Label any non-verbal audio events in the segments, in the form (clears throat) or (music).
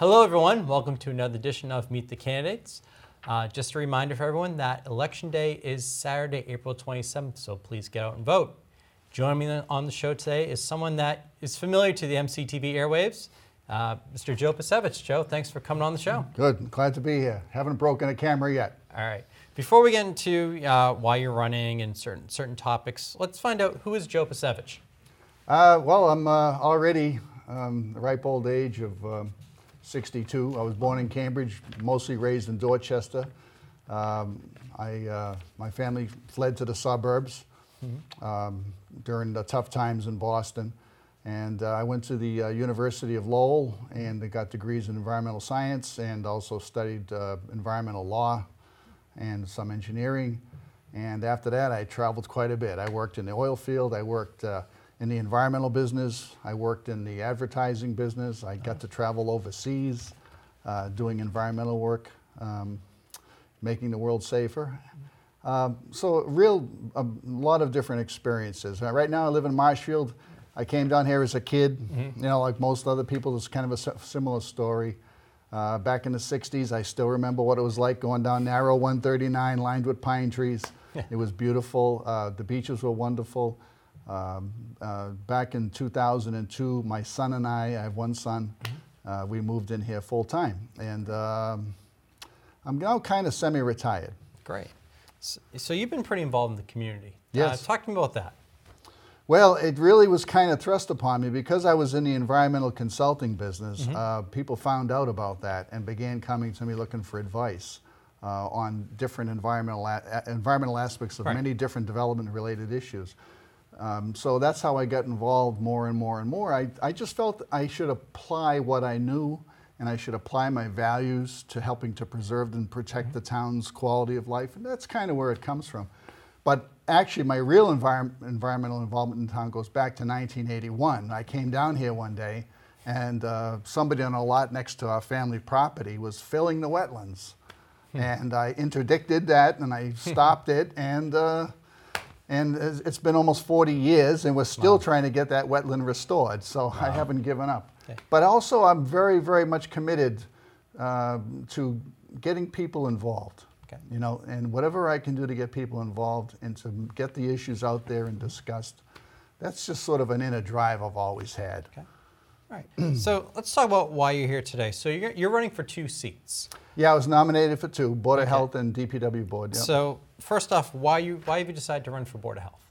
Hello, everyone. Welcome to another edition of Meet the Candidates. Uh, just a reminder for everyone that Election Day is Saturday, April 27th, so please get out and vote. Joining me on the show today is someone that is familiar to the MCTV airwaves, uh, Mr. Joe Pasevich. Joe, thanks for coming on the show. Good. Glad to be here. Haven't broken a camera yet. All right. Before we get into uh, why you're running and certain certain topics, let's find out who is Joe Pasevich. Uh, well, I'm uh, already um, the ripe old age of um, 62. I was born in Cambridge, mostly raised in Dorchester. Um, I, uh, my family fled to the suburbs mm-hmm. um, during the tough times in Boston. And uh, I went to the uh, University of Lowell and got degrees in environmental science and also studied uh, environmental law and some engineering. And after that, I traveled quite a bit. I worked in the oil field, I worked uh, in the environmental business, I worked in the advertising business, I got to travel overseas uh, doing environmental work, um, making the world safer. Um, so, real, a lot of different experiences. Uh, right now, I live in Marshfield. I came down here as a kid, mm-hmm. you know, like most other people, it's kind of a similar story. Uh, back in the 60s, I still remember what it was like going down narrow 139 lined with pine trees. It was beautiful. Uh, the beaches were wonderful. Um, uh, back in 2002, my son and I, I have one son, mm-hmm. uh, we moved in here full time. And um, I'm now kind of semi retired. Great. So, so, you've been pretty involved in the community. Yes. Uh, talk to me about that. Well, it really was kind of thrust upon me because I was in the environmental consulting business. Mm-hmm. Uh, people found out about that and began coming to me looking for advice uh, on different environmental a- environmental aspects of right. many different development related issues. Um, so that's how I got involved more and more and more. I, I just felt I should apply what I knew and I should apply my values to helping to preserve and protect mm-hmm. the town's quality of life. And that's kind of where it comes from. But actually, my real envir- environmental involvement in town goes back to 1981. I came down here one day, and uh, somebody on a lot next to our family property was filling the wetlands. Hmm. And I interdicted that, and I (laughs) stopped it, and uh, and it's been almost 40 years, and we're still wow. trying to get that wetland restored. So wow. I haven't given up. Okay. But also, I'm very, very much committed uh, to getting people involved. Okay. You know, and whatever I can do to get people involved and to get the issues out there and discussed, that's just sort of an inner drive I've always had. Okay. Right. so let's talk about why you're here today. So you're, you're running for two seats. Yeah, I was nominated for two, Board okay. of Health and DPW Board. Yep. So first off, why you why have you decided to run for Board of Health?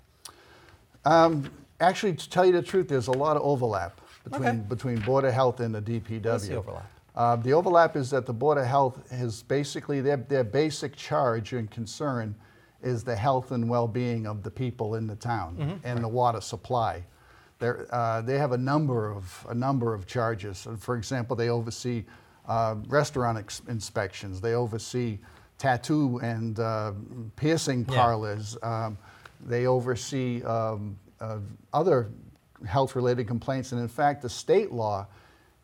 Um, actually, to tell you the truth, there's a lot of overlap between okay. between Board of Health and the DPW. What's the overlap? Uh, the overlap is that the Board of Health has basically their, their basic charge and concern is the health and well-being of the people in the town mm-hmm. and right. the water supply. Uh, they have a number of a number of charges. For example, they oversee uh, restaurant ex- inspections. They oversee tattoo and uh, piercing parlors. Yeah. Um, they oversee um, uh, other health-related complaints, and in fact, the state law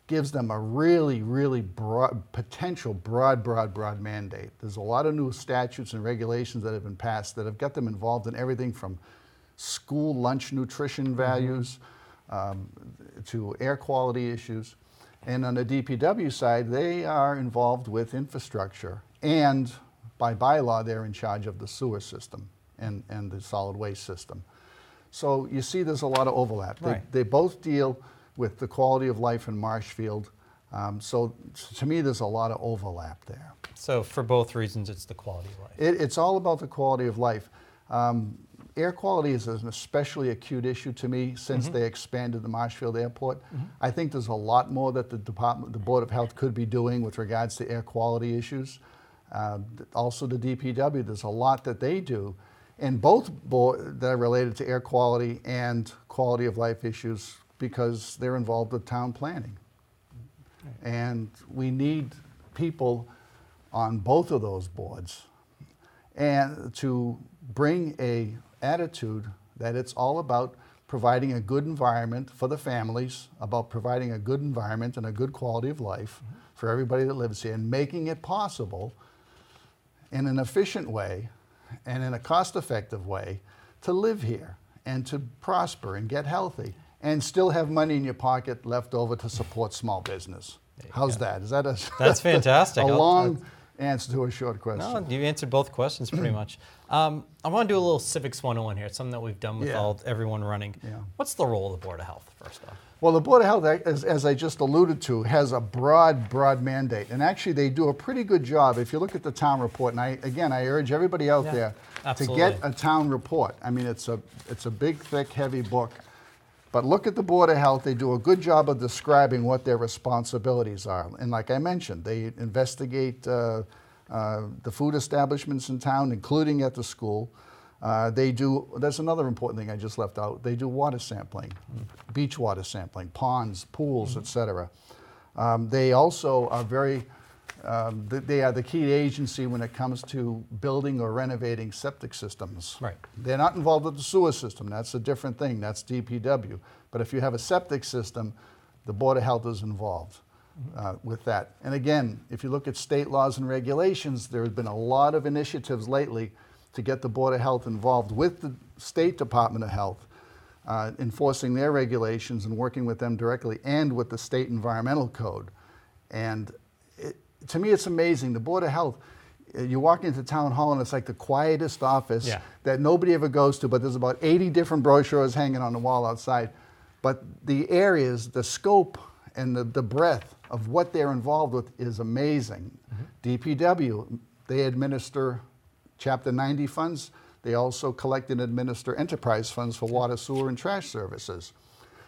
gives them a really, really broad, potential broad, broad, broad mandate. There's a lot of new statutes and regulations that have been passed that have got them involved in everything from school lunch nutrition mm-hmm. values um, to air quality issues. And on the DPW side, they are involved with infrastructure. And by bylaw, they're in charge of the sewer system and, and the solid waste system. So you see there's a lot of overlap. Right. They, they both deal with the quality of life in Marshfield. Um, so to me, there's a lot of overlap there. So for both reasons, it's the quality of life. It, it's all about the quality of life. Um, air quality is an especially acute issue to me since mm-hmm. they expanded the Marshfield Airport. Mm-hmm. I think there's a lot more that the department, the Board of Health, could be doing with regards to air quality issues. Uh, also, the DPW, there's a lot that they do, and both board, that are related to air quality and quality of life issues because they're involved with town planning. And we need people on both of those boards and to bring a attitude that it's all about providing a good environment for the families, about providing a good environment and a good quality of life mm-hmm. for everybody that lives here, and making it possible in an efficient way and in a cost effective way to live here and to prosper and get healthy and still have money in your pocket left over to support small business. How's that? Is that a That's fantastic. (laughs) a long answer to a short question? No, you answered both questions pretty (clears throat) much. Um, I want to do a little civics 101 here. It's something that we've done with Yeah. all everyone running. Yeah. What's the role of the Board of Health, first off? Well, the Board of Health, as, as I just alluded to, has a broad, broad mandate. And actually, they do a pretty good job. If you look at the town report, and I, again, I urge everybody out Yeah, there absolutely. to get a town report. I mean, it's a, it's a big, thick, heavy book. But look at the Board of Health. They do a good job of describing what their responsibilities are. And like I mentioned, they investigate uh, uh, the food establishments in town, including at the school. Uh, they do, that's another important thing I just left out. They do water sampling, beach water sampling, ponds, pools, et cetera. Um, they also are very, um, they are the key agency when it comes to building or renovating septic systems. Right. They're not involved with the sewer system. That's a different thing. That's DPW. But if you have a septic system, the Board of Health is involved uh, with that. And again, if you look at state laws and regulations, there have been a lot of initiatives lately to get the Board of Health involved with the State Department of Health, uh, enforcing their regulations and working with them directly and with the state environmental code. And it, to me, it's amazing. The Board of Health, uh, you walk into town hall and it's like the quietest office Yeah. that nobody ever goes to, but there's about 80 different brochures hanging on the wall outside. But the areas, the scope, and the, the breadth of what they're involved with is amazing. DPW, they administer Chapter 90 funds. They also collect and administer enterprise funds for water, sewer, and trash services.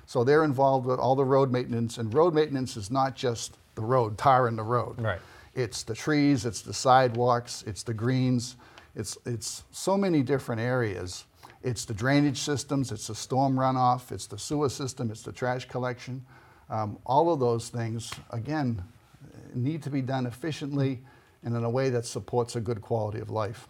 So they're involved with all the road maintenance, and road maintenance is not just the road, tar in the road. Right. It's the trees, it's the sidewalks, it's the greens, it's, it's so many different areas. It's the drainage systems, it's the storm runoff, it's the sewer system, it's the trash collection. Um, all of those things, again, need to be done efficiently and in a way that supports a good quality of life.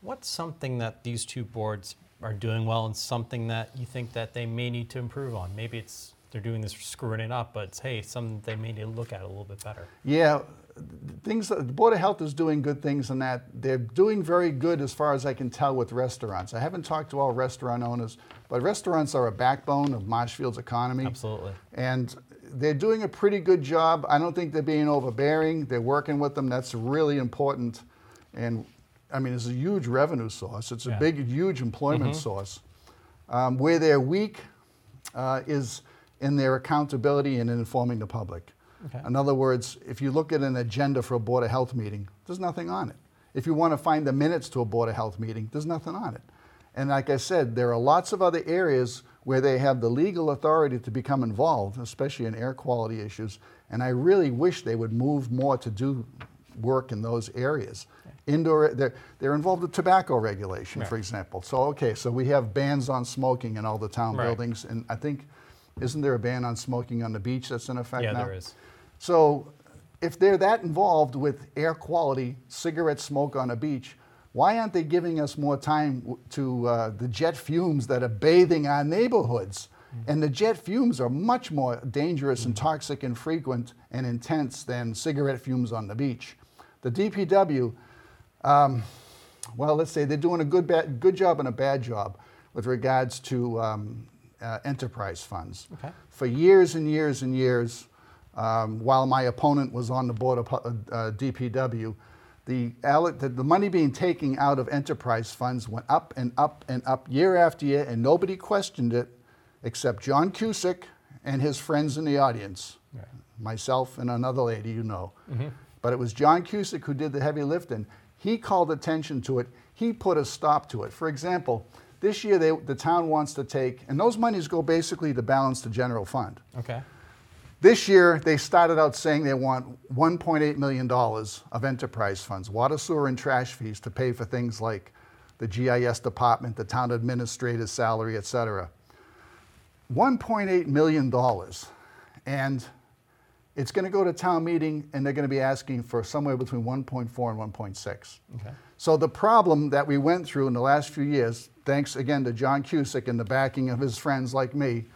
What's something that these two boards are doing well and something that you think that they may need to improve on? Maybe it's they're doing this screwing it up, but it's hey, something they may need to look at a little bit better. Yeah, things. The Board of Health is doing good things in that they're doing very good as far as I can tell with restaurants. I haven't talked to all restaurant owners, but restaurants are a backbone of Marshfield's economy. Absolutely. And they're doing a pretty good job. I don't think they're being overbearing. They're working with them. That's really important. And I mean, it's a huge revenue source. It's a Yeah. big, huge employment source. Um, where they're weak uh, is in their accountability and in informing the public. Okay. In other words, if you look at an agenda for a Board of Health meeting, there's nothing on it. If you want to find the minutes to a Board of Health meeting, there's nothing on it. And like I said, there are lots of other areas where they have the legal authority to become involved, especially in air quality issues. And I really wish they would move more to do work in those areas. Indoor, they're, they're involved with tobacco regulation, for example. So, okay, so we have bans on smoking in all the town Right. buildings. And I think, isn't there a ban on smoking on the beach that's in effect Yeah, now? there is. So if they're that involved with air quality, cigarette smoke on a beach, why aren't they giving us more time to uh, the jet fumes that are bathing our neighborhoods? And the jet fumes are much more dangerous and toxic and frequent and intense than cigarette fumes on the beach. The DPW, um, well, let's say they're doing a good, bad, good job and a bad job with regards to um, uh, enterprise funds. Okay. For years and years and years, um, while my opponent was on the board of uh, DPW, the, the, the money being taken out of enterprise funds went up and up and up year after year, and nobody questioned it except John Cusick and his friends in the audience, myself and another lady you know. Mm-hmm. But it was John Cusick who did the heavy lifting. He called attention to it. He put a stop to it. For example, this year they, the town wants to take, and those monies go basically to balance the general fund. Okay. This year, they started out saying they want $1.8 million of enterprise funds, water, sewer, and trash fees to pay for things like the GIS department, the town administrator's salary, et cetera. $1.8 million. And it's going to go to town meeting, and they're going to be asking for somewhere between 1.4 and 1.6. Okay. So the problem that we went through in the last few years, thanks again to John Cusick and the backing of his friends like me,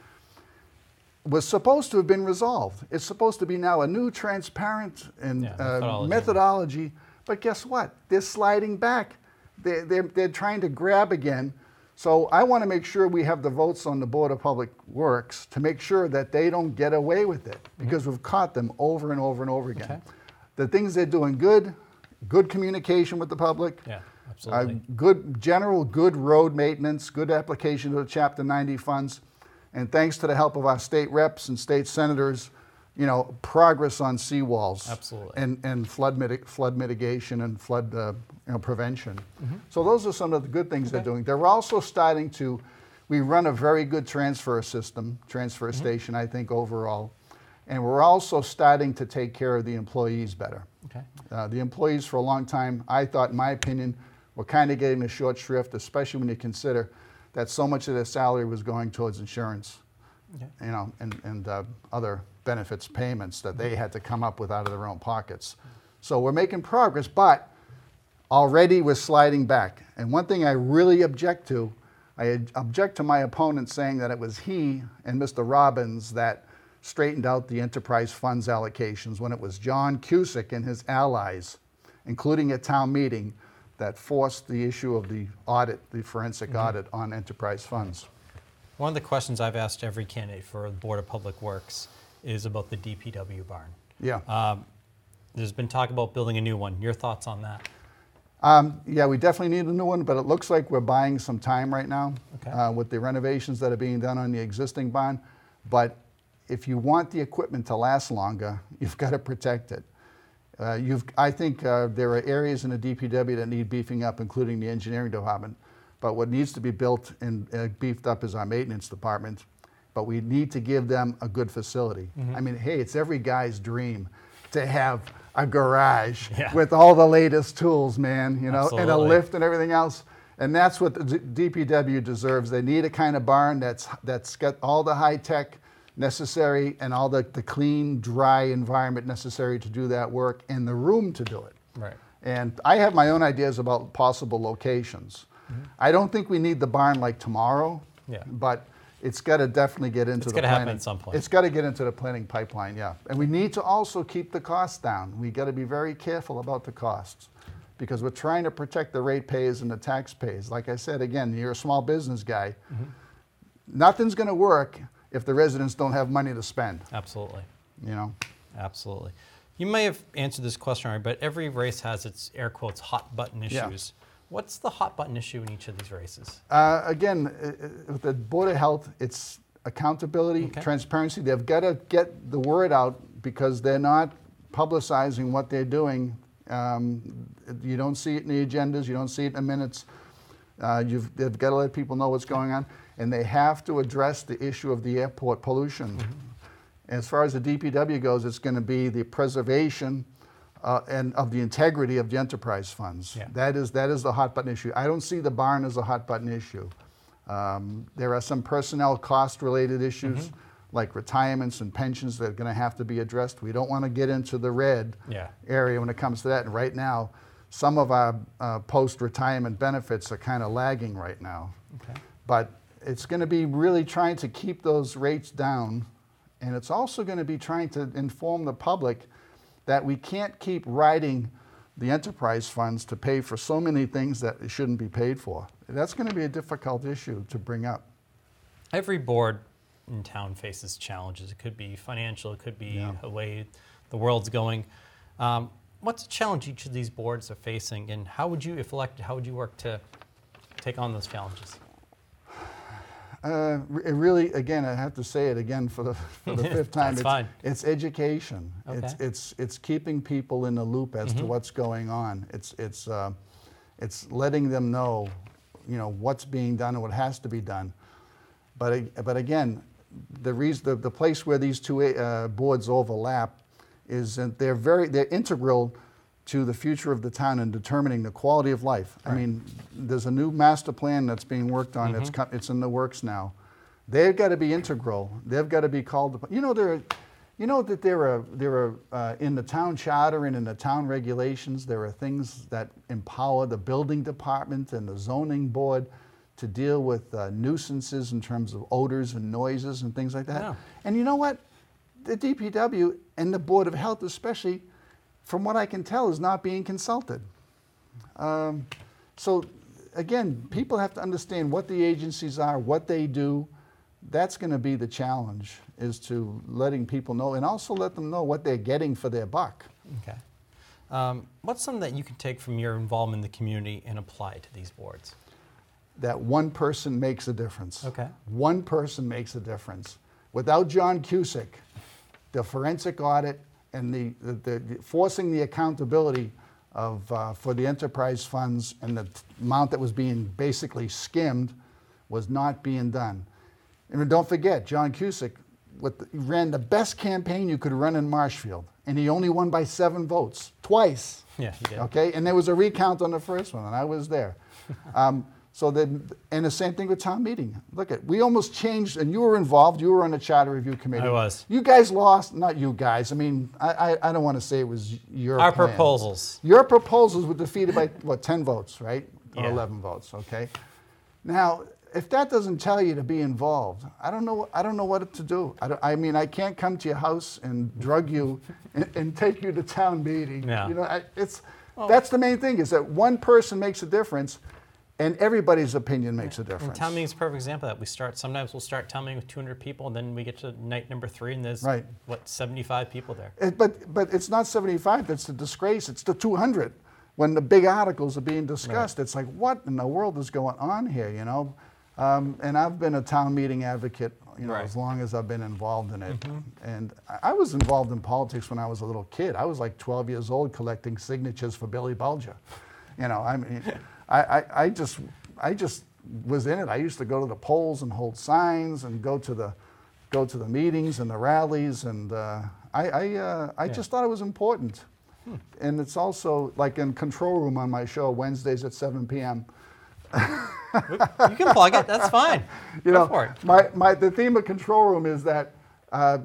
was supposed to have been resolved. It's supposed to be now a new, transparent, and Yeah, uh, methodology. methodology. But guess what? They're sliding back. They're, they're, they're trying to grab again So I want to make sure we have the votes on the Board of Public Works to make sure that they don't get away with it because we've caught them over and over and over again. Okay. The things they're doing good, good communication with the public. Yeah, Uh, absolutely. good general, good road maintenance, good application of the Chapter 90 funds, and thanks to the help of our state reps and state senators, you know, progress on seawalls, Absolutely. and and flood flood mitigation and flood uh, you know, prevention. Mm-hmm. So those are some of the good things they're doing. They're also starting to. We run a very good transfer system, transfer Mm-hmm. station, I think overall, and we're also starting to take care of the employees better. okay. Uh, the employees for a long time, I thought, in my opinion, were kind of getting a short shrift, especially when you consider that so much of their salary was going towards insurance, Okay. you know, and, and uh, other benefits payments that they had to come up with out of their own pockets. So we're making progress, but already we're sliding back. And one thing I really object to, I object to my opponent saying that it was he and Mr. Robbins that straightened out the enterprise funds allocations when it was John Cusick and his allies, including a town meeting, that forced the issue of the audit, the forensic audit on enterprise funds. One of the questions I've asked every candidate for the Board of Public Works is about the DPW barn. Yeah. Um, there's been talk about building a new one. Your thoughts on that? Um, yeah, we definitely need a new one, but it looks like we're buying some time right now Okay. uh, with the renovations that are being done on the existing barn. But if you want the equipment to last longer, (laughs) you've got to protect it. Uh, you've, I think uh, there are areas in the DPW that need beefing up, including the engineering department. But what needs to be built and uh, beefed up is our maintenance department. But we need to give them a good facility. I mean, hey, it's every guy's dream to have a garage (laughs) Yeah. with all the latest tools, man, you know, and a lift and everything else. And that's what the D- DPW deserves. They need a kind of barn that's that's got all the high tech necessary and all the, the clean, dry environment necessary to do that work and the room to do it. Right. And I have my own ideas about possible locations. I don't think we need the barn like tomorrow. Mm-hmm. Yeah. But it's got to definitely get into It's the gotta happen planning. at some point. It's got to get into the planning pipeline, yeah. And we need to also keep the costs down. We got to be very careful about the costs because we're trying to protect the ratepayers and the taxpayers. Like I said, again, you're a small business guy. Mm-hmm. Nothing's going to work if the residents don't have money to spend, Absolutely. you know? Absolutely. You may have answered this question already, but every race has its air quotes hot button issues. Yeah. What's the hot button issue in each of these races? Uh, again, uh, uh, with the Board of Health, it's accountability, Okay. transparency. They've got to get the word out because they're not publicizing what they're doing. Um, you don't see it in the agendas, you don't see it in the minutes. Uh, you've, they've got to let people know what's going on, and they have to address the issue of the airport pollution. As far as the DPW goes, it's going to be the preservation uh, and of the integrity of the enterprise funds. Yeah. That is that is the hot button issue. I don't see the barn as a hot button issue. Um, there are some personnel cost related issues like retirements and pensions that are going to have to be addressed. We don't want to get into the red Yeah. area when it comes to that. And right now, some of our uh, post retirement benefits are kind of lagging right now. Okay. But it's going to be really trying to keep those rates down. And it's also going to be trying to inform the public that we can't keep riding the enterprise funds to pay for so many things that it shouldn't be paid for. That's going to be a difficult issue to bring up. Every board in town faces challenges. It could be financial, it could be Yeah. the way the world's going. Um, what's a challenge each of these boards are facing, and how would you, if elected, how would you work to take on those challenges? Uh, it really, again, I have to say it again for the, for the (laughs) fifth time. It's, it's education. It's, Okay. Mm-hmm. it's, it's keeping people in the loop as to what's going on. It's, it's, uh, it's letting them know, you know, what's being done and what has to be done. But, but again, the, reason, the, the place where these two uh, boards overlap is that they're very they're integral to the future of the town and determining the quality of life. I mean, there's a new master plan that's being worked on. It's co- it's in the works now. They've got to be integral. They've got to be called. upon. You know there, are, you know that there are there are uh, in the town charter and in the town regulations there are things that empower the building department and the zoning board to deal with uh, nuisances in terms of odors and noises and things like that. Yeah. And you know what? The DPW and the Board of Health, especially, from what I can tell, is not being consulted. Um, so, again, people have to understand what the agencies are, what they do. That's going to be the challenge, is to letting people know and also let them know what they're getting for their buck. Okay. Um, what's something that you can take from your involvement in the community and apply to these boards? That one person makes a difference. Okay. One person makes a difference. Without John Cusick, the forensic audit and the, the, the forcing the accountability of, uh, for the enterprise funds and the amount that was being basically skimmed was not being done. And don't forget, John Cusick with the, ran the best campaign you could run in Marshfield, and he only won by seven votes, twice. Yeah. Okay, and there was a recount on the first one, and I was there. (laughs) Um, so then, and the same thing with town meeting. Look at, we almost changed, and you were involved. You were on the charter review committee. I was. You guys lost, not you guys. I mean, I, I, I don't want to say it was your Our plan. proposals. Your proposals were defeated by what, 10 votes, right? Or Yeah. 11 votes, okay? Now, if that doesn't tell you to be involved, I don't know, I don't know what to do. I, don't- I mean, I can't come to your house and drug you (laughs) and, and take you to town meeting. Yeah. You know, I, it's, that's the main thing is that one person makes a difference and everybody's opinion makes a difference. And town meeting's a perfect example of that. We start, sometimes we'll start town meeting with 200 people, and then we get to night number three, and there's, Right. what, 75 people there. It- But, but it's not 75 that's the disgrace, it's the 200. When the big articles are being discussed, it's like, what in the world is going on here, you know? Um, and I've been a town meeting advocate, you know, Right. as long as I've been involved in it. And I- I was involved in politics when I was a little kid. I was like 12 years old collecting signatures for Billy Bulger. You know, I mean, I, I, I just, I just was in it. I used to go to the polls and hold signs and go to the, go to the meetings and the rallies, and uh, I, I, uh, I just thought it was important. And it's also like in control room on my show Wednesdays at 7 p.m. You can plug it, that's fine. (laughs) You Go know, for it. my, my the theme of control room is that uh,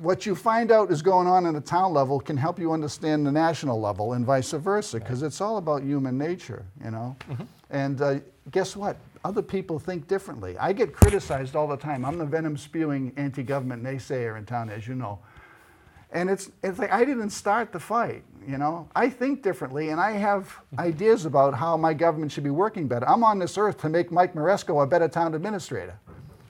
what you find out is going on in the town level can help you understand the national level and vice versa because it's all about human nature, you know. Mm-hmm. And uh, guess what? Other people think differently. I get criticized all the time. I'm the venom spewing anti-government naysayer in town, as you know. And it's, it's like I didn't start the fight, you know. I think differently and I have ideas about how my government should be working better. I'm on this earth to make Mike Maresco a better town administrator.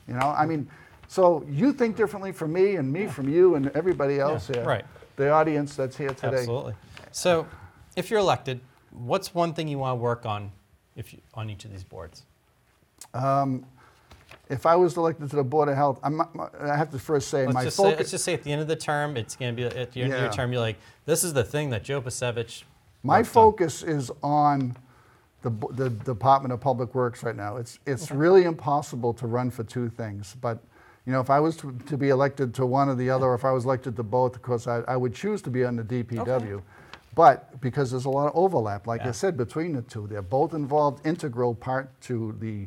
You know, I mean, so you think differently from me and me from you and everybody else Yeah, here. right. The audience that's here today. Absolutely. So, if you're elected, what's one thing you want to work on if you, on each of these boards? Um, if I was elected to the Board of Health, I'm, I have to first say Let's my just, say, focus. let's just say at the end of the term, it's going to be at the end of your term, you're like, this is the thing that Joe Pasevich. My worked on." focus is on the, the Department of Public Works right now. It's, it's really impossible to run for two things. But, you know, if I was to, to be elected to one or the other, or if I was elected to both, of course, I, I would choose to be on the DPW. Okay. But because there's a lot of overlap, like Yeah. I said, between the two, they're both involved, integral part to the,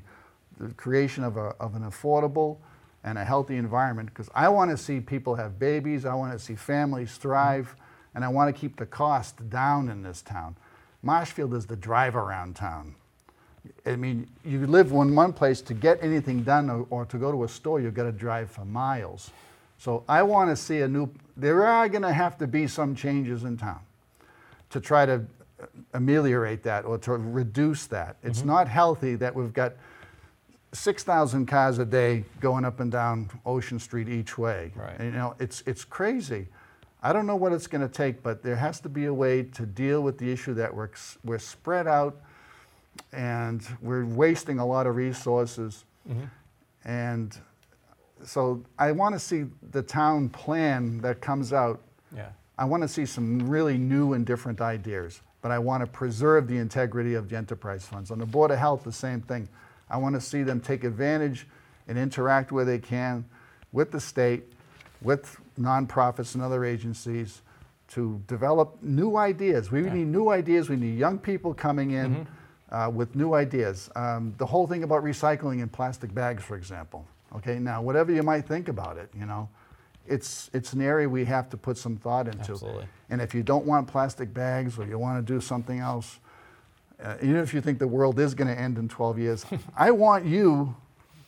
the creation of, a, of an affordable and a healthy environment. Because I want to see people have babies, I want to see families thrive, and I want to keep the cost down in this town. Marshfield is the drive around town. I mean, you live in one place to get anything done or, or to go to a store, you've got to drive for miles. So I want to see a new, there are going to have to be some changes in town to try to uh, ameliorate that or to reduce that. It's not healthy that we've got 6,000 cars a day going up and down Ocean Street each way. Right. And, you know, it's, it's crazy. I don't know what it's going to take, but there has to be a way to deal with the issue that we're, we're spread out and we're wasting a lot of resources. Mm-hmm. And so I want to see the town plan that comes out Yeah. I want to see some really new and different ideas, but I want to preserve the integrity of the enterprise funds. On the Board of Health, the same thing. I want to see them take advantage and interact where they can with the state, with nonprofits and other agencies to develop new ideas. We need new ideas. We need young people coming in mm-hmm. Uh, with new ideas. Um, the whole thing about recycling in plastic bags, for example. Okay, now whatever you might think about it, you know, it's it's an area we have to put some thought into. Absolutely. And if you don't want plastic bags or you want to do something else, uh, even if you think the world is going to end in 12 years, (laughs) I want you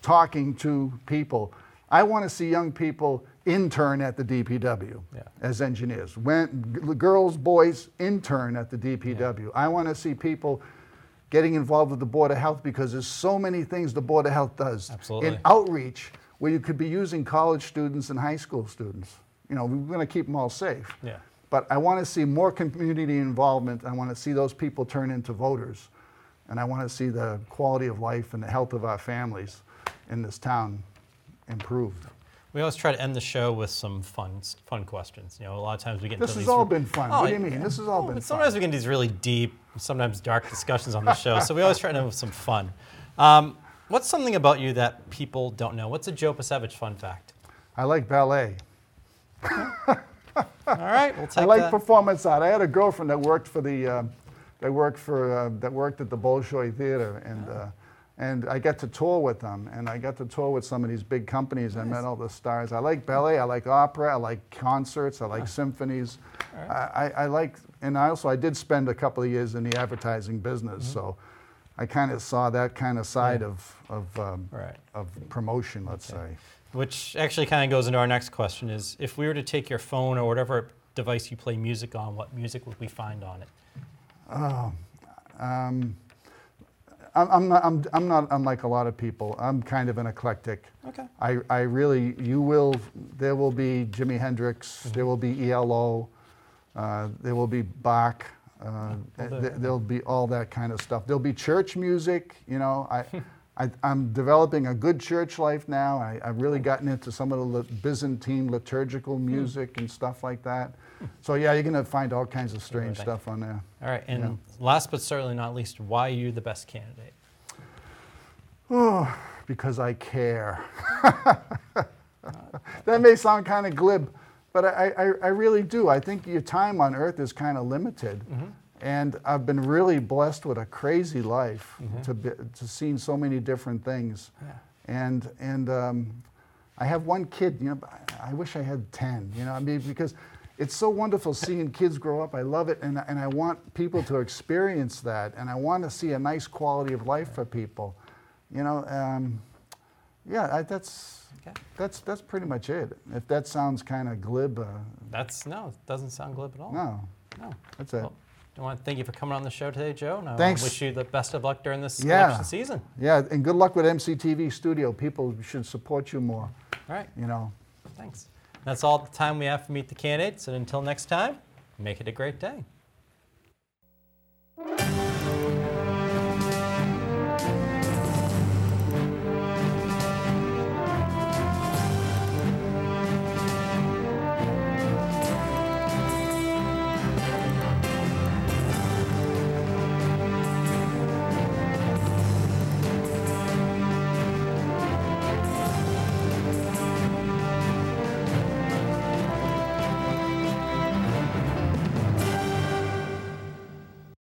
talking to people. I want to see young people intern at the DPW Yeah. as engineers. When g- girls, boys intern at the DPW. I want to see people getting involved with the Board of Health because there's so many things the Board of Health does. Absolutely. In outreach, where you could be using college students and high school students. You know, we're going to keep them all safe. Yeah. But I want to see more community involvement. I want to see those people turn into voters. And I want to see the quality of life and the health of our families in this town improved. We always try to end the show with some fun, fun questions. You know, a lot of times we get This into has these all re- been fun. Oh, what do you yeah. mean? This has all Oh, been but fun. sometimes we get into these really deep, sometimes dark discussions on the show. So we (laughs) always try to end with some fun. Um, what's something about you that people don't know? What's a Joe Pasevich fun fact? I like ballet. (laughs) All right, we'll (laughs) take I like that. performance art. I had a girlfriend that worked for the, uh, that worked for, uh, that worked at the Bolshoi Theater, and uh, and I got to tour with them, and I got to tour with some of these big companies. I met all the stars. I like ballet. I like opera. I like concerts. I like symphonies. I, I, I like, and I also I did spend a couple of years in the advertising business, Mm-hmm. so I kind of saw that kind of side of of um, Right. of promotion, let's say. Which actually kind of goes into our next question: is if we were to take your phone or whatever device you play music on, what music would we find on it? Um, I'm, I'm not. I'm, I'm not unlike a lot of people. I'm kind of an eclectic. Okay. I, I really. You will. There will be Jimi Hendrix. There will be ELO. Uh, there will be Bach. Uh, th- there'll be all that kind of stuff. There'll be church music. You know, I, (laughs) I I'm developing a good church life now. I, I've really gotten into some of the Byzantine liturgical music and stuff like that. So yeah, you're gonna find all kinds of strange Everything. stuff on there. All right, and Yeah. last but certainly not least, why are you the best candidate? Oh, (sighs) because I care. (laughs) that may sound kind of glib, but I, I, I really do. I think your time on earth is kind of limited. And I've been really blessed with a crazy life to, be, to see so many different things. And, and um, I have one kid, you know, I, I wish I had 10, you know, I mean, because it's so wonderful seeing kids grow up. I love it. And, and I want people to experience that. And I want to see a nice quality of life for people. You know, um, yeah, I, that's, Okay. that's, that's pretty much it. If that sounds kind of glib, uh, That's no, it doesn't sound glib at all. no, No. that's it. Well, I want to thank you for coming on the show today, Joe. And I Thanks. wish you the best of luck during this Yeah. election season. Yeah, and good luck with MCTV Studio. People should support you more, All right, you know. thanks. That's all the time we have for Meet the Candidates. And until next time, make it a great day.